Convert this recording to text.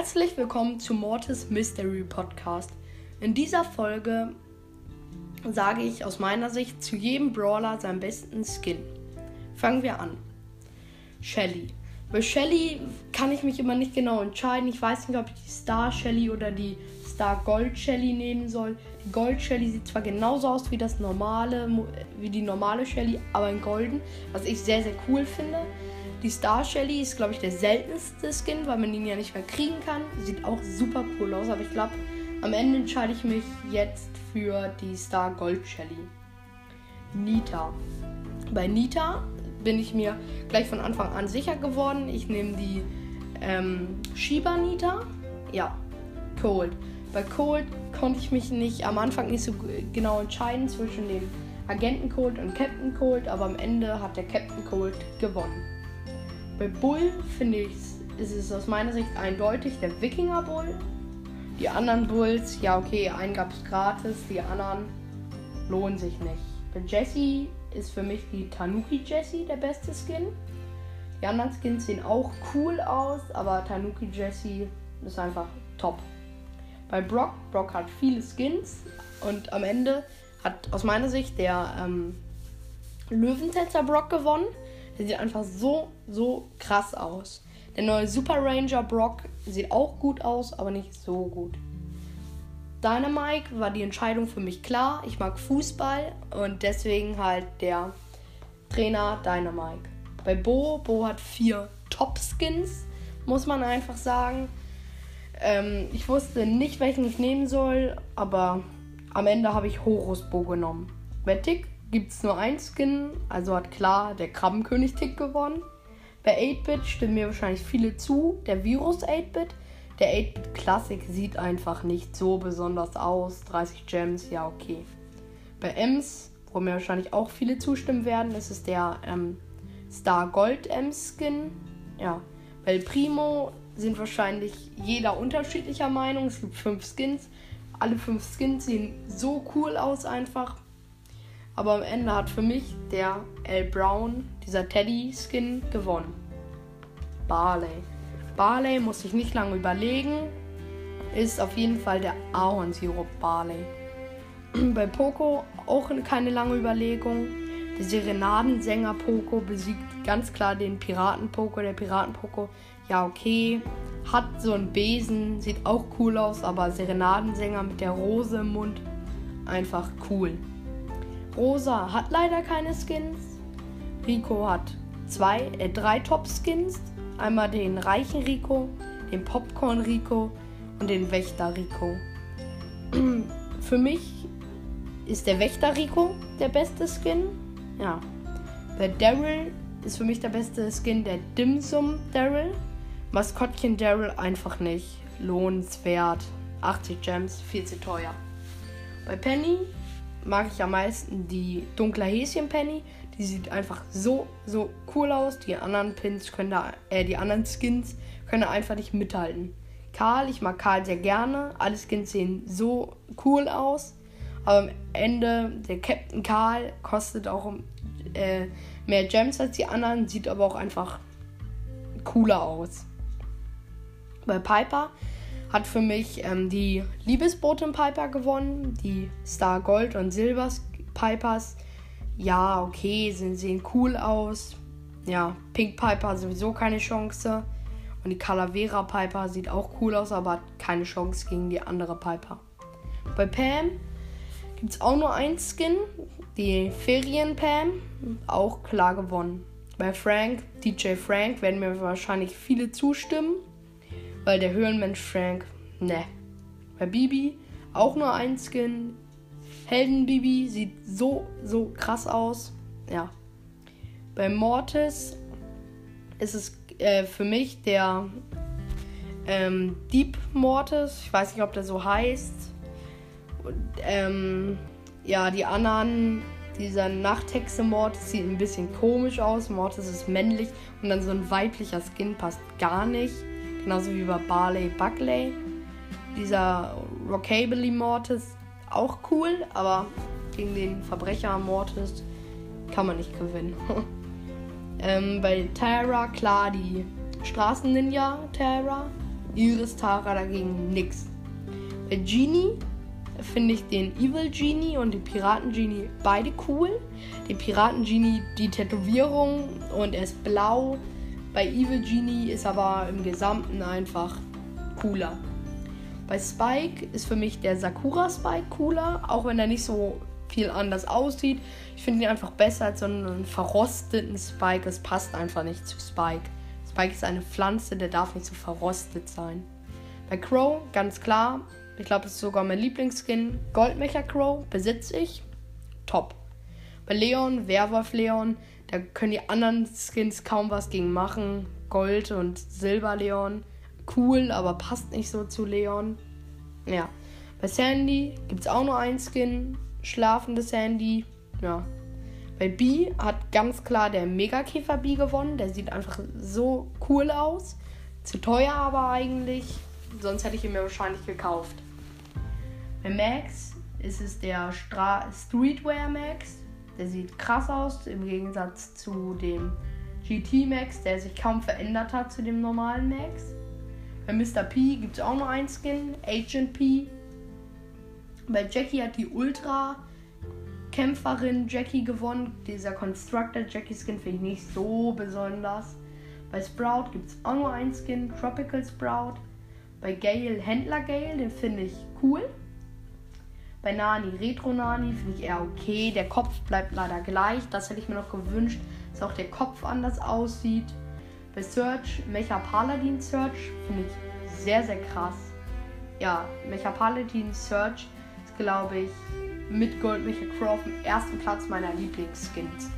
Herzlich willkommen zu Mortis Mystery Podcast. In dieser Folge sage ich aus meiner Sicht zu jedem Brawler seinen besten Skin. Fangen wir an. Shelly. Bei Shelly kann ich mich immer nicht genau entscheiden. Ich weiß nicht, ob ich die Star Shelly oder die Star Gold Shelly nehmen soll. Die Gold Shelly sieht zwar genauso aus wie das normale, wie die normale Shelly, aber in golden, was ich sehr, sehr cool finde. Die Star Shelly ist, glaube ich, der seltenste Skin, weil man ihn ja nicht mehr kriegen kann. Sieht auch super cool aus, aber ich glaube, am Ende entscheide ich mich jetzt für die Star Gold Shelly. Nita. Bei Nita bin ich mir gleich von Anfang an sicher geworden. Ich nehme die ähm, Shiba Nita. Ja, Cold. Bei Cold konnte ich mich nicht am Anfang nicht so genau entscheiden zwischen dem Agenten Cold und Captain Cold, aber am Ende hat der Captain Cold gewonnen. Bei Bull finde ich, ist es aus meiner Sicht eindeutig der Wikinger Bull. Die anderen Bulls, ja okay, einen gab es gratis, die anderen lohnen sich nicht. Bei Jesse ist für mich die Tanuki Jesse der beste Skin. Die anderen Skins sehen auch cool aus, aber Tanuki Jesse ist einfach top. Bei Brock, Brock hat viele Skins und am Ende hat aus meiner Sicht der ähm, Löwentänzer Brock gewonnen. Der sieht einfach so, so krass aus. Der neue Super Ranger Brock sieht auch gut aus, aber nicht so gut. Dynamite war die Entscheidung für mich klar. Ich mag Fußball und deswegen halt der Trainer Dynamite. Bei Bo, Bo hat vier Top-Skins, muss man einfach sagen. Ähm, ich wusste nicht, welchen ich nehmen soll, aber am Ende habe ich Horus Bo genommen. Tick gibt es nur ein Skin, also hat klar der Krabbenkönig Tick gewonnen. Bei 8-Bit stimmen mir wahrscheinlich viele zu, der Virus 8-Bit. Der 8-Bit Classic sieht einfach nicht so besonders aus. 30 Gems, ja okay. Bei Ems, wo mir wahrscheinlich auch viele zustimmen werden, ist es der ähm, Star Gold Ems Skin. Ja. Bei Primo sind wahrscheinlich jeder unterschiedlicher Meinung. Es gibt fünf Skins. Alle fünf Skins sehen so cool aus einfach. Aber am Ende hat für mich der L. Brown, dieser Teddy-Skin, gewonnen. Barley. Barley muss ich nicht lange überlegen. Ist auf jeden Fall der Ahornsirup Barley. Bei Poco auch keine lange Überlegung. Der Serenadensänger Poco besiegt ganz klar den Piraten Poco. Der Piraten Poco, ja okay, hat so einen Besen, sieht auch cool aus, aber Serenadensänger mit der Rose im Mund, einfach cool. Rosa hat leider keine Skins. Rico hat zwei, äh, drei Top-Skins. Einmal den reichen Rico, den Popcorn Rico und den Wächter Rico. Für mich ist der Wächter Rico der beste Skin. Ja. Bei Daryl ist für mich der beste Skin der Dimsum Daryl. Maskottchen Daryl einfach nicht lohnenswert. 80 Gems, viel zu teuer. Bei Penny mag ich am meisten die dunkle Häschen Penny. Die sieht einfach so, so cool aus. Die anderen Pins können da, äh, die anderen Skins können einfach nicht mithalten. Karl, ich mag Karl sehr gerne. Alle Skins sehen so cool aus. Aber am Ende, der Captain Karl kostet auch äh, mehr Gems als die anderen, sieht aber auch einfach cooler aus. Bei Piper hat für mich ähm, die Liebesbotin Piper gewonnen. Die Star Gold und Silber Pipers. Ja, okay, sie sehen cool aus. Ja, Pink Piper sowieso keine Chance. Und die Calavera Piper sieht auch cool aus, aber hat keine Chance gegen die andere Piper. Bei Pam gibt es auch nur ein Skin. Die Ferien Pam. Auch klar gewonnen. Bei Frank, DJ Frank, werden mir wahrscheinlich viele zustimmen. Weil der Höhlenmensch Frank, ne. Bei Bibi auch nur ein Skin. Helden Bibi sieht so, so krass aus. Ja. Bei Mortis ist es äh, für mich der ähm, Deep Mortis. Ich weiß nicht, ob der so heißt. Und, ähm, ja, die anderen, dieser Nachthexe Mortis sieht ein bisschen komisch aus. Mortis ist männlich und dann so ein weiblicher Skin passt gar nicht. Genauso wie bei Barley Buckley. Dieser Rockabilly Mortis auch cool, aber gegen den Verbrecher Mortis kann man nicht gewinnen. ähm, bei Terra, klar, die Straßen-Ninja Terra. Iris Tara dagegen nix. Bei Genie finde ich den Evil Genie und den Piraten Genie beide cool. Den Piraten Genie die Tätowierung und er ist blau. Bei Evil Genie ist aber im Gesamten einfach cooler. Bei Spike ist für mich der Sakura Spike cooler, auch wenn er nicht so viel anders aussieht. Ich finde ihn einfach besser als so einen verrosteten Spike. Es passt einfach nicht zu Spike. Spike ist eine Pflanze, der darf nicht so verrostet sein. Bei Crow, ganz klar, ich glaube, das ist sogar mein Lieblingsskin. Goldmecher Crow besitze ich. Top. Bei Leon, Werwolf Leon, da können die anderen Skins kaum was gegen machen. Gold und Silber Leon. Cool, aber passt nicht so zu Leon. Ja. Bei Sandy gibt es auch nur ein Skin. Schlafende Sandy. Ja. Bei B hat ganz klar der Megakäfer B gewonnen. Der sieht einfach so cool aus. Zu teuer aber eigentlich. Sonst hätte ich ihn mir wahrscheinlich gekauft. Bei Max ist es der Stra Streetwear Max. Der sieht krass aus im Gegensatz zu dem GT Max, der sich kaum verändert hat zu dem normalen Max. Bei Mr. P gibt es auch nur ein Skin, Agent P. Bei Jackie hat die Ultra Kämpferin Jackie gewonnen. Dieser Constructor Jackie Skin finde ich nicht so besonders. Bei Sprout gibt es auch nur ein Skin, Tropical Sprout. Bei Gale Händler Gale, den finde ich cool. Bei Nani, Retro Nani, finde ich eher okay. Der Kopf bleibt leider gleich. Das hätte ich mir noch gewünscht, dass auch der Kopf anders aussieht. Bei Search, Mecha Paladin Search, finde ich sehr, sehr krass. Ja, Mecha Paladin Search ist, glaube ich, mit Gold Mecha Crow auf dem ersten Platz meiner Lieblingsskins.